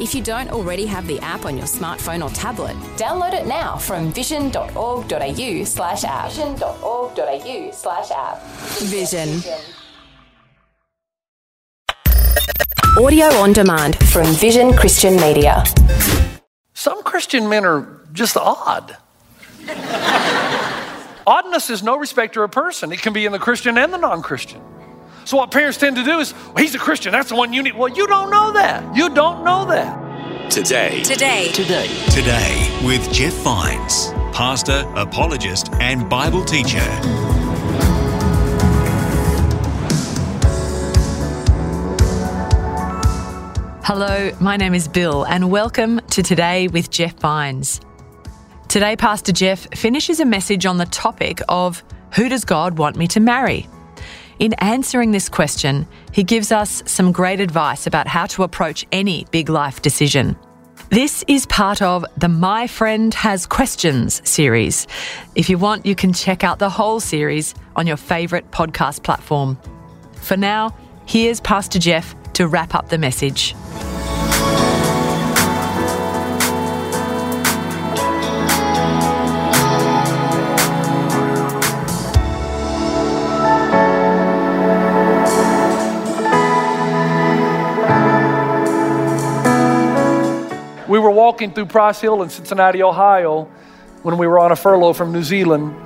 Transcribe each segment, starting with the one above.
If you don't already have the app on your smartphone or tablet, download it now from vision.org.au slash app. Vision.org.au slash app. Vision. Audio on demand from Vision Christian Media. Some Christian men are just odd. Oddness is no respecter of person. It can be in the Christian and the non Christian. So, what parents tend to do is, well, he's a Christian, that's the one you need. Well, you don't know that. You don't know that. Today. Today. Today. Today with Jeff Vines, pastor, apologist, and Bible teacher. Hello, my name is Bill, and welcome to Today with Jeff Vines. Today, Pastor Jeff finishes a message on the topic of Who does God want me to marry? In answering this question, he gives us some great advice about how to approach any big life decision. This is part of the My Friend Has Questions series. If you want, you can check out the whole series on your favourite podcast platform. For now, here's Pastor Jeff to wrap up the message. Walking through Price Hill in Cincinnati, Ohio, when we were on a furlough from New Zealand.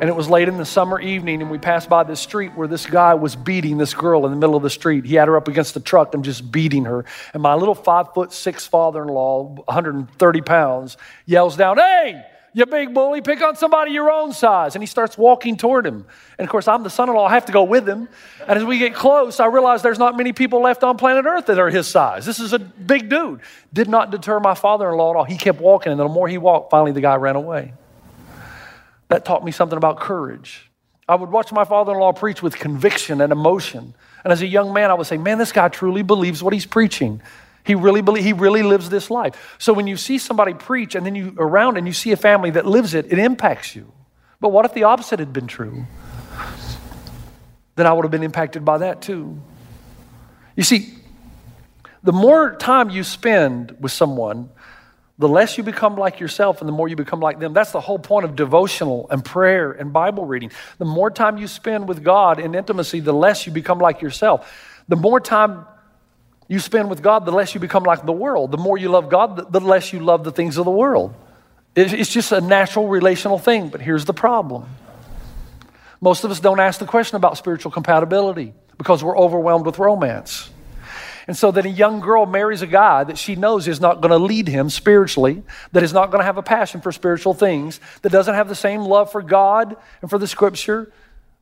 And it was late in the summer evening, and we passed by this street where this guy was beating this girl in the middle of the street. He had her up against the truck and just beating her. And my little five foot six father in law, 130 pounds, yells down, Hey, you big bully, pick on somebody your own size. And he starts walking toward him. And of course, I'm the son in law, I have to go with him. And as we get close, I realize there's not many people left on planet Earth that are his size. This is a big dude. Did not deter my father in law at all. He kept walking, and the more he walked, finally the guy ran away. That taught me something about courage. I would watch my father in law preach with conviction and emotion. And as a young man, I would say, Man, this guy truly believes what he's preaching. He really believe, he really lives this life. So when you see somebody preach and then you around and you see a family that lives it, it impacts you. But what if the opposite had been true? Then I would have been impacted by that too. You see, the more time you spend with someone, the less you become like yourself and the more you become like them. That's the whole point of devotional and prayer and Bible reading. The more time you spend with God in intimacy, the less you become like yourself. The more time you spend with God, the less you become like the world. The more you love God, the less you love the things of the world. It's just a natural relational thing. But here's the problem most of us don't ask the question about spiritual compatibility because we're overwhelmed with romance. And so that a young girl marries a guy that she knows is not going to lead him spiritually, that is not going to have a passion for spiritual things, that doesn't have the same love for God and for the scripture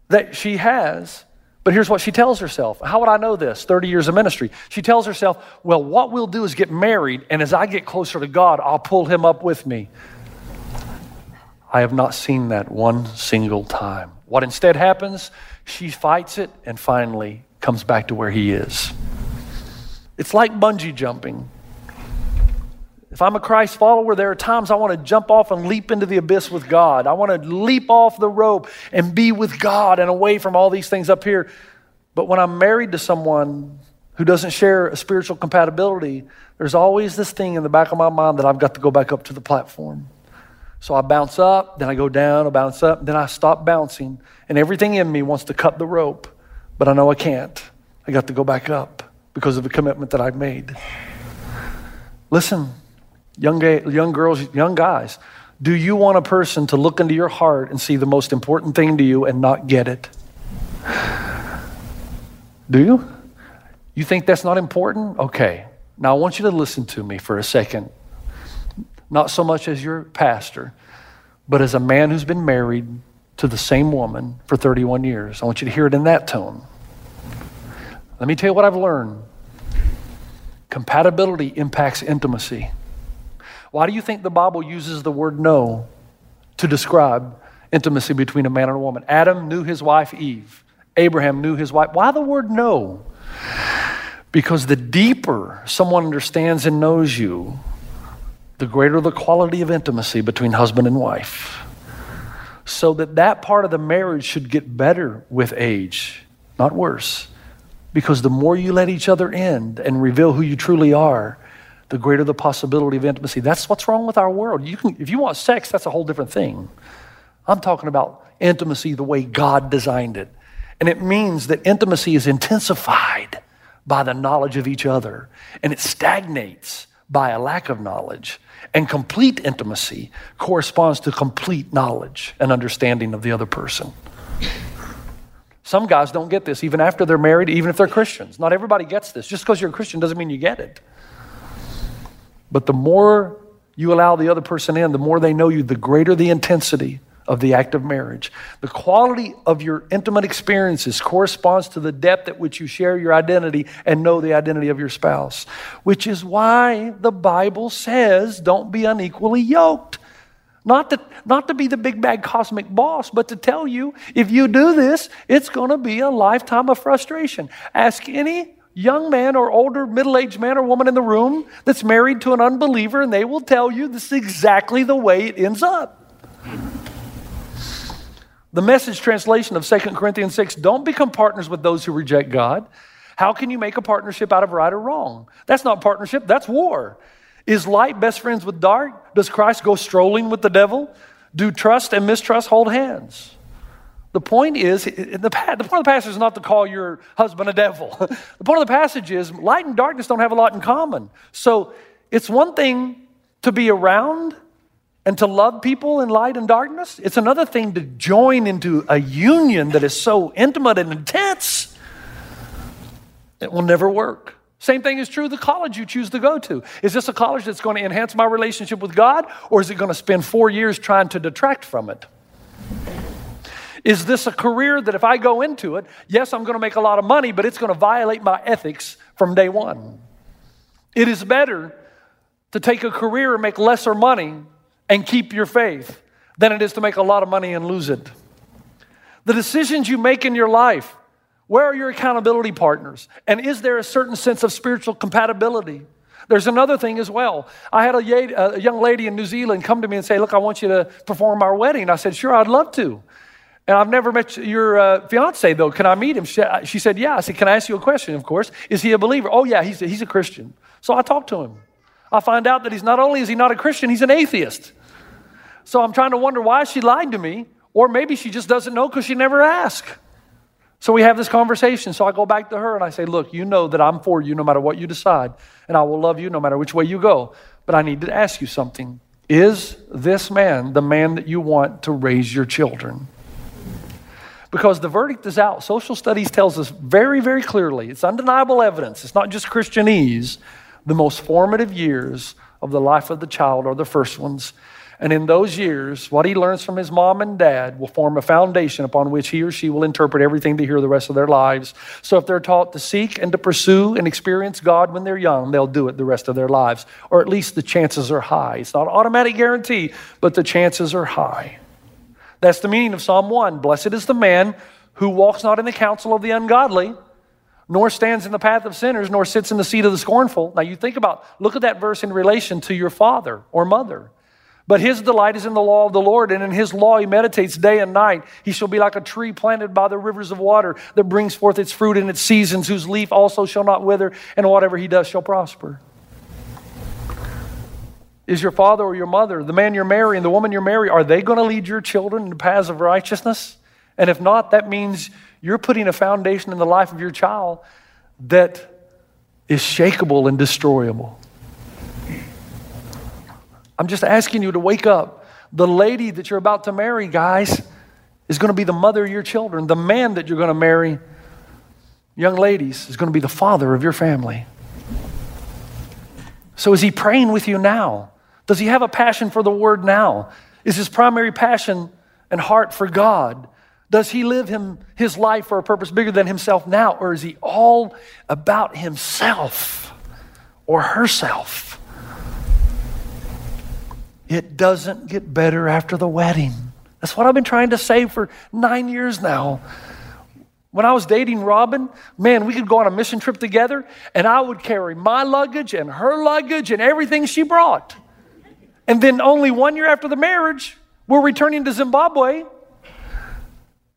that she has. But here's what she tells herself. How would I know this? 30 years of ministry. She tells herself, well, what we'll do is get married, and as I get closer to God, I'll pull him up with me. I have not seen that one single time. What instead happens? She fights it and finally comes back to where he is. It's like bungee jumping. If I'm a Christ follower, there are times I want to jump off and leap into the abyss with God. I want to leap off the rope and be with God and away from all these things up here. But when I'm married to someone who doesn't share a spiritual compatibility, there's always this thing in the back of my mind that I've got to go back up to the platform. So I bounce up, then I go down, I bounce up, then I stop bouncing, and everything in me wants to cut the rope, but I know I can't. I got to go back up because of the commitment that I've made. Listen, young, young girls, young guys, do you want a person to look into your heart and see the most important thing to you and not get it? Do you? You think that's not important? Okay. Now I want you to listen to me for a second. Not so much as your pastor, but as a man who's been married to the same woman for 31 years. I want you to hear it in that tone. Let me tell you what I've learned compatibility impacts intimacy. Why do you think the Bible uses the word know to describe intimacy between a man and a woman? Adam knew his wife Eve, Abraham knew his wife. Why the word know? Because the deeper someone understands and knows you, the greater the quality of intimacy between husband and wife. So that that part of the marriage should get better with age, not worse. Because the more you let each other in and reveal who you truly are, the greater the possibility of intimacy. That's what's wrong with our world. You can, if you want sex, that's a whole different thing. I'm talking about intimacy the way God designed it. And it means that intimacy is intensified by the knowledge of each other, and it stagnates by a lack of knowledge. And complete intimacy corresponds to complete knowledge and understanding of the other person. Some guys don't get this even after they're married, even if they're Christians. Not everybody gets this. Just because you're a Christian doesn't mean you get it. But the more you allow the other person in, the more they know you, the greater the intensity of the act of marriage. The quality of your intimate experiences corresponds to the depth at which you share your identity and know the identity of your spouse, which is why the Bible says don't be unequally yoked. Not to, not to be the big bad cosmic boss, but to tell you if you do this, it's going to be a lifetime of frustration. Ask any young man or older middle aged man or woman in the room that's married to an unbeliever, and they will tell you this is exactly the way it ends up. The message translation of 2 Corinthians 6 don't become partners with those who reject God. How can you make a partnership out of right or wrong? That's not partnership, that's war. Is light best friends with dark? Does Christ go strolling with the devil? Do trust and mistrust hold hands? The point is, the, the point of the passage is not to call your husband a devil. the point of the passage is light and darkness don't have a lot in common. So it's one thing to be around and to love people in light and darkness. It's another thing to join into a union that is so intimate and intense, it will never work. Same thing is true of the college you choose to go to. Is this a college that's going to enhance my relationship with God, or is it going to spend four years trying to detract from it? Is this a career that if I go into it, yes, I'm going to make a lot of money, but it's going to violate my ethics from day one? It is better to take a career and make lesser money and keep your faith than it is to make a lot of money and lose it. The decisions you make in your life, where are your accountability partners? And is there a certain sense of spiritual compatibility? There's another thing as well. I had a, a young lady in New Zealand come to me and say, Look, I want you to perform our wedding. I said, Sure, I'd love to. And I've never met your uh, fiance, though. Can I meet him? She, she, said, Yeah. I said, Can I ask you a question? Of course. Is he a believer? Oh, yeah, he's a, he's a Christian. So I talked to him. I find out that he's not only is he not a Christian, he's an atheist. So I'm trying to wonder why she lied to me, or maybe she just doesn't know because she never asked. So we have this conversation. So I go back to her and I say, Look, you know that I'm for you no matter what you decide, and I will love you no matter which way you go. But I need to ask you something. Is this man the man that you want to raise your children? Because the verdict is out. Social studies tells us very, very clearly, it's undeniable evidence. It's not just Christianese. The most formative years of the life of the child are the first ones. And in those years, what he learns from his mom and dad will form a foundation upon which he or she will interpret everything they hear the rest of their lives. So if they're taught to seek and to pursue and experience God when they're young, they'll do it the rest of their lives. Or at least the chances are high. It's not automatic guarantee, but the chances are high. That's the meaning of Psalm 1. Blessed is the man who walks not in the counsel of the ungodly, nor stands in the path of sinners, nor sits in the seat of the scornful. Now you think about, look at that verse in relation to your father or mother. But his delight is in the law of the Lord, and in his law he meditates day and night. He shall be like a tree planted by the rivers of water that brings forth its fruit in its seasons, whose leaf also shall not wither, and whatever he does shall prosper. Is your father or your mother, the man you're marrying, the woman you're marrying, are they going to lead your children in the paths of righteousness? And if not, that means you're putting a foundation in the life of your child that is shakable and destroyable. I'm just asking you to wake up. The lady that you're about to marry, guys, is going to be the mother of your children. The man that you're going to marry, young ladies, is going to be the father of your family. So is he praying with you now? Does he have a passion for the word now? Is his primary passion and heart for God? Does he live him, his life for a purpose bigger than himself now? Or is he all about himself or herself? it doesn't get better after the wedding. That's what I've been trying to say for nine years now. When I was dating Robin, man, we could go on a mission trip together, and I would carry my luggage and her luggage and everything she brought. And then, only one year after the marriage, we're returning to Zimbabwe.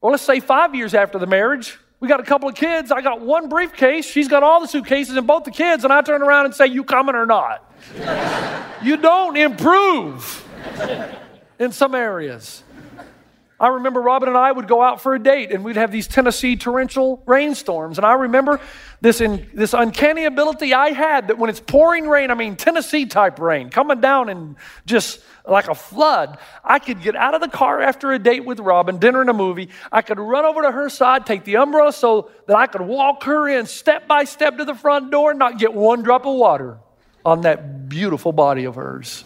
Or let's say five years after the marriage, we got a couple of kids. I got one briefcase. She's got all the suitcases and both the kids. And I turn around and say, You coming or not? you don't improve in some areas. I remember Robin and I would go out for a date and we'd have these Tennessee torrential rainstorms. And I remember this, in, this uncanny ability I had that when it's pouring rain, I mean Tennessee type rain, coming down and just like a flood, I could get out of the car after a date with Robin, dinner and a movie. I could run over to her side, take the umbrella so that I could walk her in step by step to the front door and not get one drop of water on that beautiful body of hers.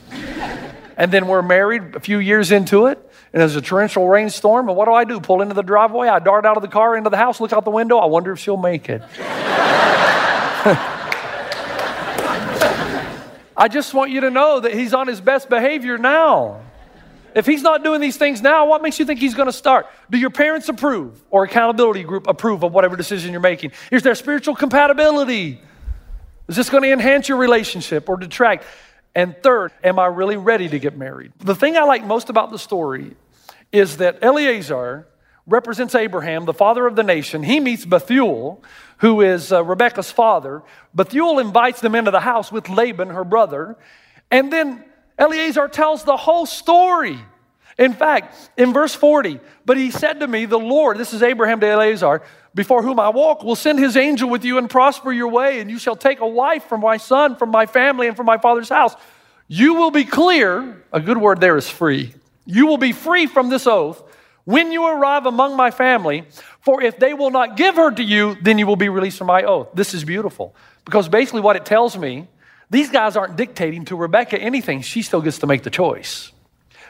and then we're married a few years into it and there's a torrential rainstorm. And what do I do? Pull into the driveway. I dart out of the car into the house, look out the window. I wonder if she'll make it. I just want you to know that he's on his best behavior now. If he's not doing these things now, what makes you think he's going to start? Do your parents approve or accountability group approve of whatever decision you're making? Is there spiritual compatibility? Is this going to enhance your relationship or detract? And third, am I really ready to get married? The thing I like most about the story is that Eleazar represents Abraham, the father of the nation. He meets Bethuel, who is uh, Rebecca's father. Bethuel invites them into the house with Laban, her brother. And then Eleazar tells the whole story. In fact, in verse 40, but he said to me, The Lord, this is Abraham to Eleazar, before whom I walk, will send his angel with you and prosper your way, and you shall take a wife from my son, from my family, and from my father's house. You will be clear, a good word there is free. You will be free from this oath when you arrive among my family, for if they will not give her to you, then you will be released from my oath. This is beautiful because basically what it tells me, these guys aren't dictating to Rebecca anything. She still gets to make the choice.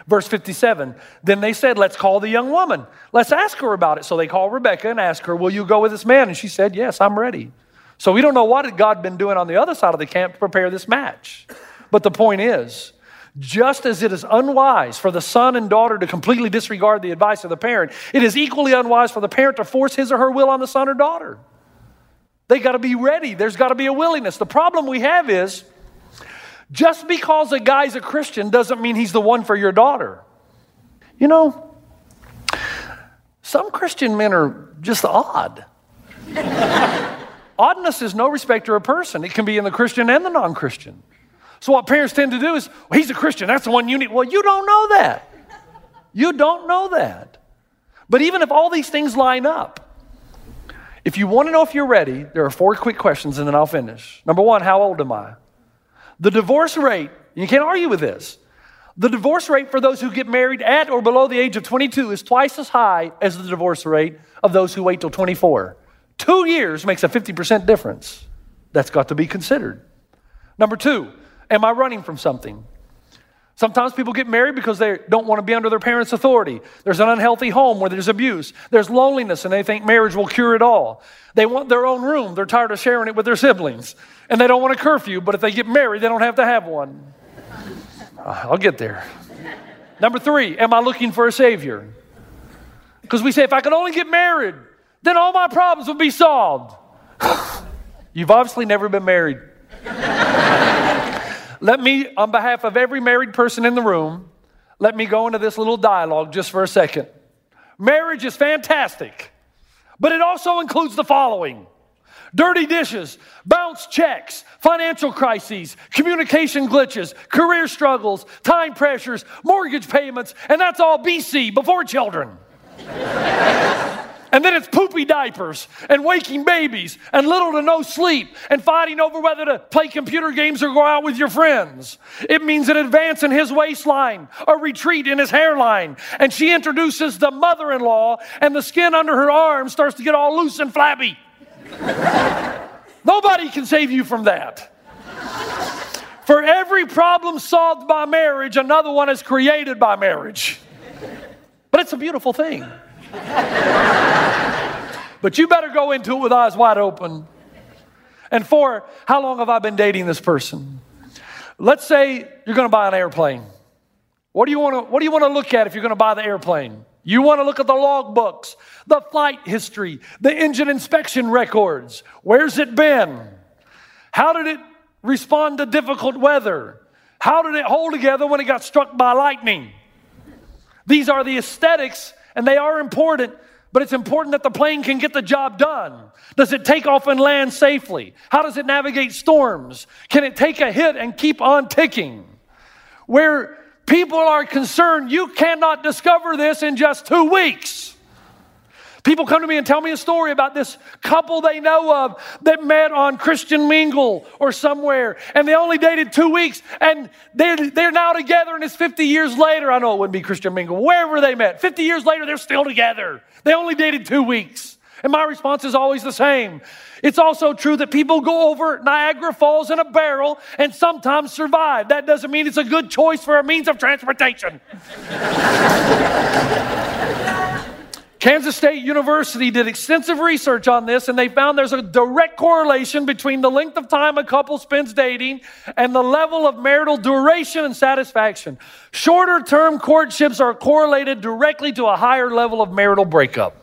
Verse 57 Then they said, Let's call the young woman. Let's ask her about it. So they call Rebecca and ask her, Will you go with this man? And she said, Yes, I'm ready. So we don't know what God had been doing on the other side of the camp to prepare this match. But the point is, just as it is unwise for the son and daughter to completely disregard the advice of the parent, it is equally unwise for the parent to force his or her will on the son or daughter. They got to be ready. There's got to be a willingness. The problem we have is just because a guy's a Christian doesn't mean he's the one for your daughter. You know, some Christian men are just odd. Oddness is no respecter of person. It can be in the Christian and the non Christian. So, what parents tend to do is, well, he's a Christian, that's the one you need. Well, you don't know that. You don't know that. But even if all these things line up, if you want to know if you're ready, there are four quick questions and then I'll finish. Number one, how old am I? The divorce rate, you can't argue with this. The divorce rate for those who get married at or below the age of 22 is twice as high as the divorce rate of those who wait till 24. Two years makes a 50% difference. That's got to be considered. Number two, Am I running from something? Sometimes people get married because they don't want to be under their parents' authority. There's an unhealthy home where there's abuse. There's loneliness, and they think marriage will cure it all. They want their own room. They're tired of sharing it with their siblings. And they don't want a curfew, but if they get married, they don't have to have one. Uh, I'll get there. Number three, am I looking for a Savior? Because we say, if I could only get married, then all my problems would be solved. You've obviously never been married. Let me, on behalf of every married person in the room, let me go into this little dialogue just for a second. Marriage is fantastic, but it also includes the following dirty dishes, bounce checks, financial crises, communication glitches, career struggles, time pressures, mortgage payments, and that's all BC before children. And then it's poopy diapers and waking babies and little to no sleep and fighting over whether to play computer games or go out with your friends. It means an advance in his waistline, a retreat in his hairline. And she introduces the mother in law, and the skin under her arm starts to get all loose and flabby. Nobody can save you from that. For every problem solved by marriage, another one is created by marriage. But it's a beautiful thing. but you better go into it with eyes wide open. And four, how long have I been dating this person? Let's say you're going to buy an airplane. What do you want to what do you want to look at if you're going to buy the airplane? You want to look at the logbooks, the flight history, the engine inspection records. Where's it been? How did it respond to difficult weather? How did it hold together when it got struck by lightning? These are the aesthetics, and they are important, but it's important that the plane can get the job done. Does it take off and land safely? How does it navigate storms? Can it take a hit and keep on ticking? Where people are concerned, you cannot discover this in just two weeks. People come to me and tell me a story about this couple they know of that met on Christian Mingle or somewhere, and they only dated two weeks, and they're, they're now together, and it's 50 years later. I know it wouldn't be Christian Mingle, wherever they met. 50 years later, they're still together. They only dated two weeks. And my response is always the same. It's also true that people go over Niagara Falls in a barrel and sometimes survive. That doesn't mean it's a good choice for a means of transportation. Kansas State University did extensive research on this, and they found there's a direct correlation between the length of time a couple spends dating and the level of marital duration and satisfaction. Shorter term courtships are correlated directly to a higher level of marital breakup.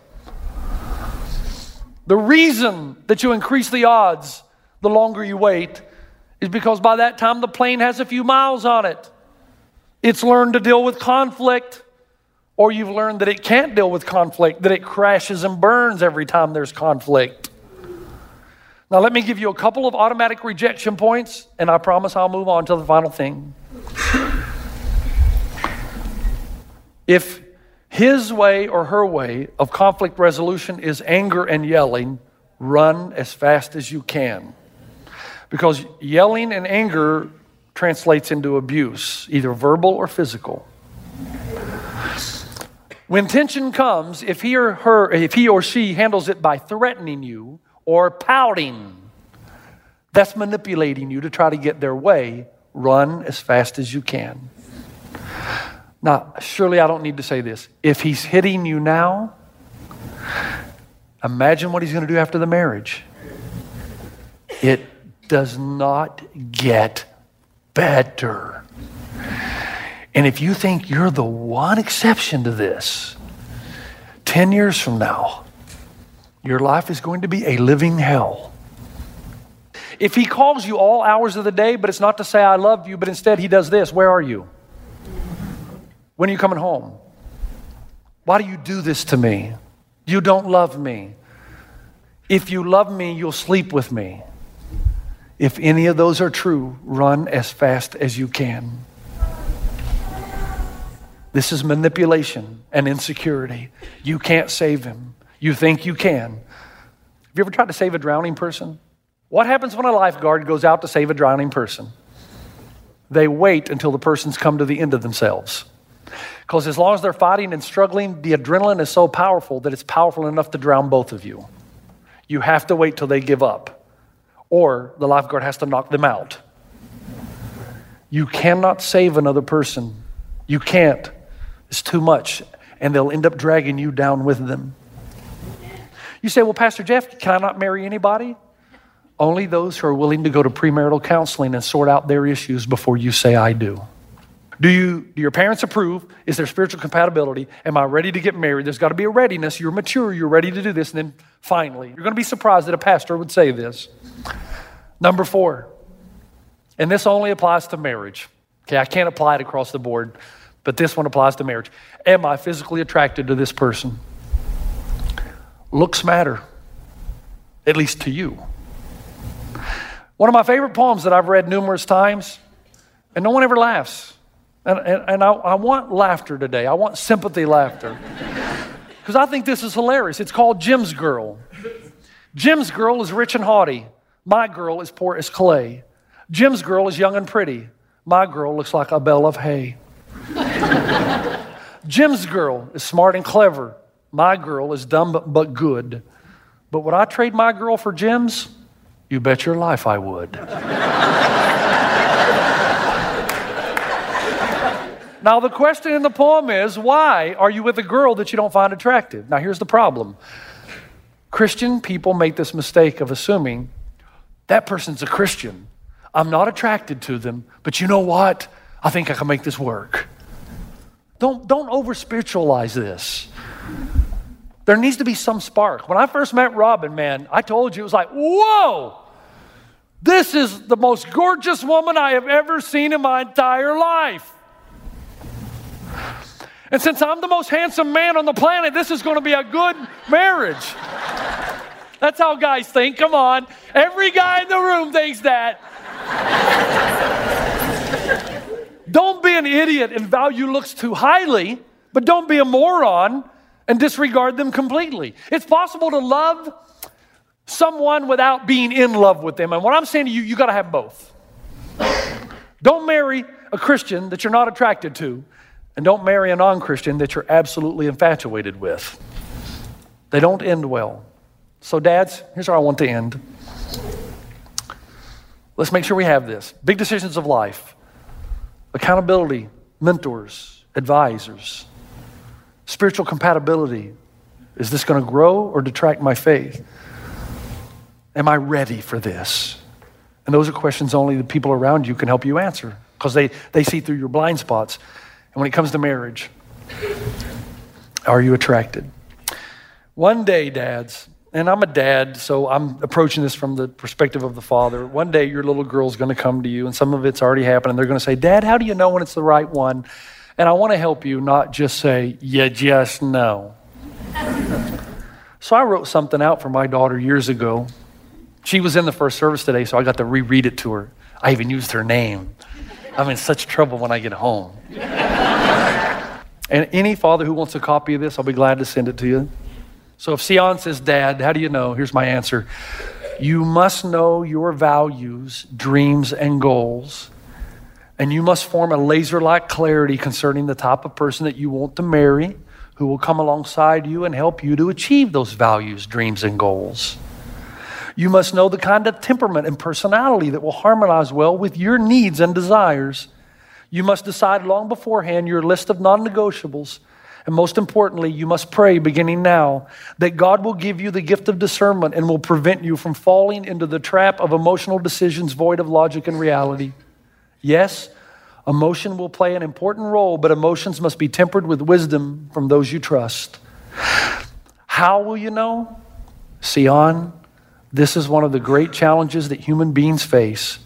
The reason that you increase the odds the longer you wait is because by that time the plane has a few miles on it. It's learned to deal with conflict or you've learned that it can't deal with conflict, that it crashes and burns every time there's conflict. Now, let me give you a couple of automatic rejection points, and I promise I'll move on to the final thing. If his way or her way of conflict resolution is anger and yelling, run as fast as you can. Because yelling and anger translates into abuse, either verbal or physical. When tension comes, if he or her, if he or she handles it by threatening you or pouting, that's manipulating you to try to get their way. Run as fast as you can. Now, surely I don't need to say this. If he's hitting you now, imagine what he's going to do after the marriage. It does not get better. And if you think you're the one exception to this, 10 years from now, your life is going to be a living hell. If he calls you all hours of the day, but it's not to say I love you, but instead he does this, where are you? When are you coming home? Why do you do this to me? You don't love me. If you love me, you'll sleep with me. If any of those are true, run as fast as you can. This is manipulation and insecurity. You can't save him. You think you can. Have you ever tried to save a drowning person? What happens when a lifeguard goes out to save a drowning person? They wait until the person's come to the end of themselves. Because as long as they're fighting and struggling, the adrenaline is so powerful that it's powerful enough to drown both of you. You have to wait till they give up, or the lifeguard has to knock them out. You cannot save another person. You can't. It's too much, and they'll end up dragging you down with them. You say, Well, Pastor Jeff, can I not marry anybody? Only those who are willing to go to premarital counseling and sort out their issues before you say, I do. Do, you, do your parents approve? Is there spiritual compatibility? Am I ready to get married? There's got to be a readiness. You're mature. You're ready to do this. And then finally, you're going to be surprised that a pastor would say this. Number four, and this only applies to marriage. Okay, I can't apply it across the board. But this one applies to marriage. Am I physically attracted to this person? Looks matter, at least to you. One of my favorite poems that I've read numerous times, and no one ever laughs. And, and, and I, I want laughter today. I want sympathy laughter. Because I think this is hilarious. It's called Jim's Girl. Jim's girl is rich and haughty. My girl is poor as clay. Jim's girl is young and pretty. My girl looks like a bale of hay. Jim's girl is smart and clever. My girl is dumb but, but good. But would I trade my girl for Jim's? You bet your life I would. now, the question in the poem is why are you with a girl that you don't find attractive? Now, here's the problem Christian people make this mistake of assuming that person's a Christian. I'm not attracted to them, but you know what? I think I can make this work. Don't, don't over spiritualize this. There needs to be some spark. When I first met Robin, man, I told you, it was like, whoa, this is the most gorgeous woman I have ever seen in my entire life. And since I'm the most handsome man on the planet, this is going to be a good marriage. That's how guys think. Come on. Every guy in the room thinks that. Don't be an idiot and value looks too highly, but don't be a moron and disregard them completely. It's possible to love someone without being in love with them. And what I'm saying to you, you got to have both. Don't marry a Christian that you're not attracted to, and don't marry a non Christian that you're absolutely infatuated with. They don't end well. So, dads, here's how I want to end. Let's make sure we have this big decisions of life, accountability, mentors, advisors, spiritual compatibility. Is this going to grow or detract my faith? Am I ready for this? And those are questions only the people around you can help you answer because they, they see through your blind spots. And when it comes to marriage, are you attracted? One day, dads, and I'm a dad, so I'm approaching this from the perspective of the father. One day, your little girl's going to come to you, and some of it's already happened, and they're going to say, Dad, how do you know when it's the right one? And I want to help you, not just say, You just know. so I wrote something out for my daughter years ago. She was in the first service today, so I got to reread it to her. I even used her name. I'm in such trouble when I get home. and any father who wants a copy of this, I'll be glad to send it to you. So if Sion says, Dad, how do you know? Here's my answer. You must know your values, dreams, and goals. And you must form a laser like clarity concerning the type of person that you want to marry, who will come alongside you and help you to achieve those values, dreams, and goals. You must know the kind of temperament and personality that will harmonize well with your needs and desires. You must decide long beforehand your list of non negotiables. And most importantly, you must pray beginning now that God will give you the gift of discernment and will prevent you from falling into the trap of emotional decisions void of logic and reality. Yes, emotion will play an important role, but emotions must be tempered with wisdom from those you trust. How will you know? Sion, this is one of the great challenges that human beings face,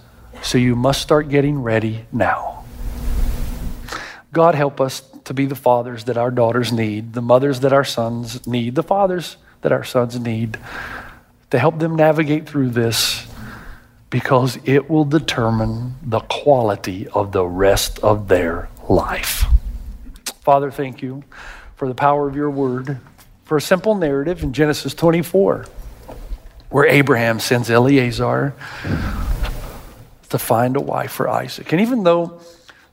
so you must start getting ready now. God help us to be the fathers that our daughters need, the mothers that our sons need, the fathers that our sons need, to help them navigate through this because it will determine the quality of the rest of their life. Father, thank you for the power of your word, for a simple narrative in Genesis 24 where Abraham sends Eleazar to find a wife for Isaac. And even though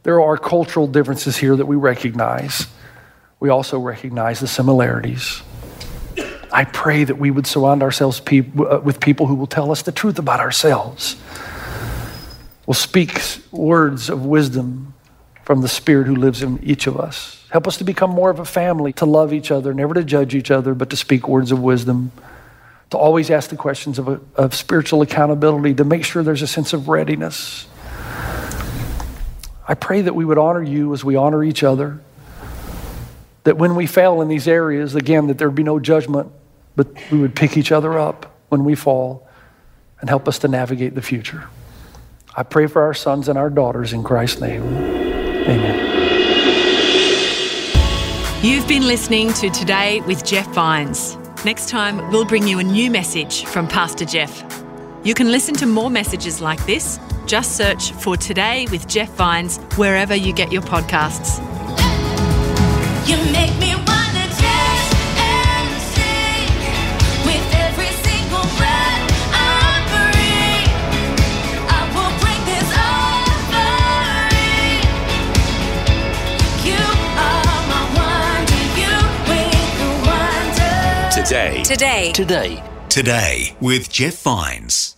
there are cultural differences here that we recognize, we also recognize the similarities. I pray that we would surround ourselves uh, with people who will tell us the truth about ourselves, will speak words of wisdom from the Spirit who lives in each of us. Help us to become more of a family, to love each other, never to judge each other, but to speak words of wisdom to always ask the questions of, a, of spiritual accountability, to make sure there's a sense of readiness. I pray that we would honor you as we honor each other. That when we fail in these areas, again, that there'd be no judgment, but we would pick each other up when we fall and help us to navigate the future. I pray for our sons and our daughters in Christ's name. Amen. You've been listening to Today with Jeff Vines. Next time, we'll bring you a new message from Pastor Jeff. You can listen to more messages like this. Just search for Today with Jeff Vines wherever you get your podcasts. You Today. Today. Today. Today with Jeff Vines.